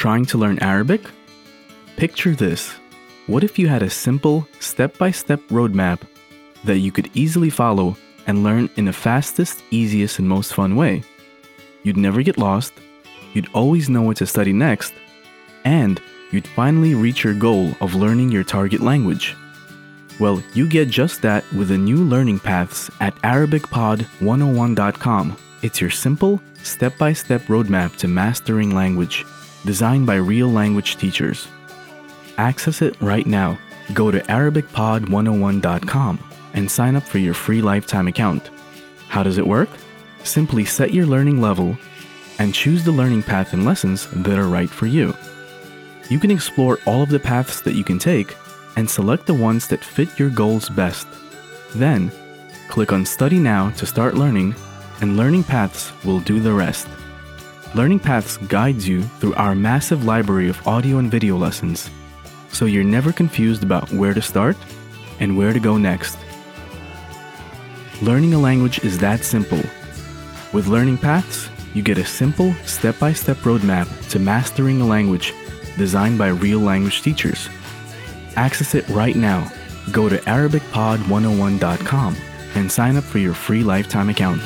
Trying to learn Arabic? Picture this. What if you had a simple, step by step roadmap that you could easily follow and learn in the fastest, easiest, and most fun way? You'd never get lost, you'd always know what to study next, and you'd finally reach your goal of learning your target language. Well, you get just that with the new learning paths at ArabicPod101.com. It's your simple, step by step roadmap to mastering language, designed by real language teachers. Access it right now. Go to ArabicPod101.com and sign up for your free lifetime account. How does it work? Simply set your learning level and choose the learning path and lessons that are right for you. You can explore all of the paths that you can take and select the ones that fit your goals best. Then, click on Study Now to start learning, and Learning Paths will do the rest. Learning Paths guides you through our massive library of audio and video lessons, so you're never confused about where to start and where to go next. Learning a language is that simple. With Learning Paths, you get a simple, step by step roadmap to mastering a language designed by real language teachers. Access it right now. Go to ArabicPod101.com and sign up for your free lifetime account.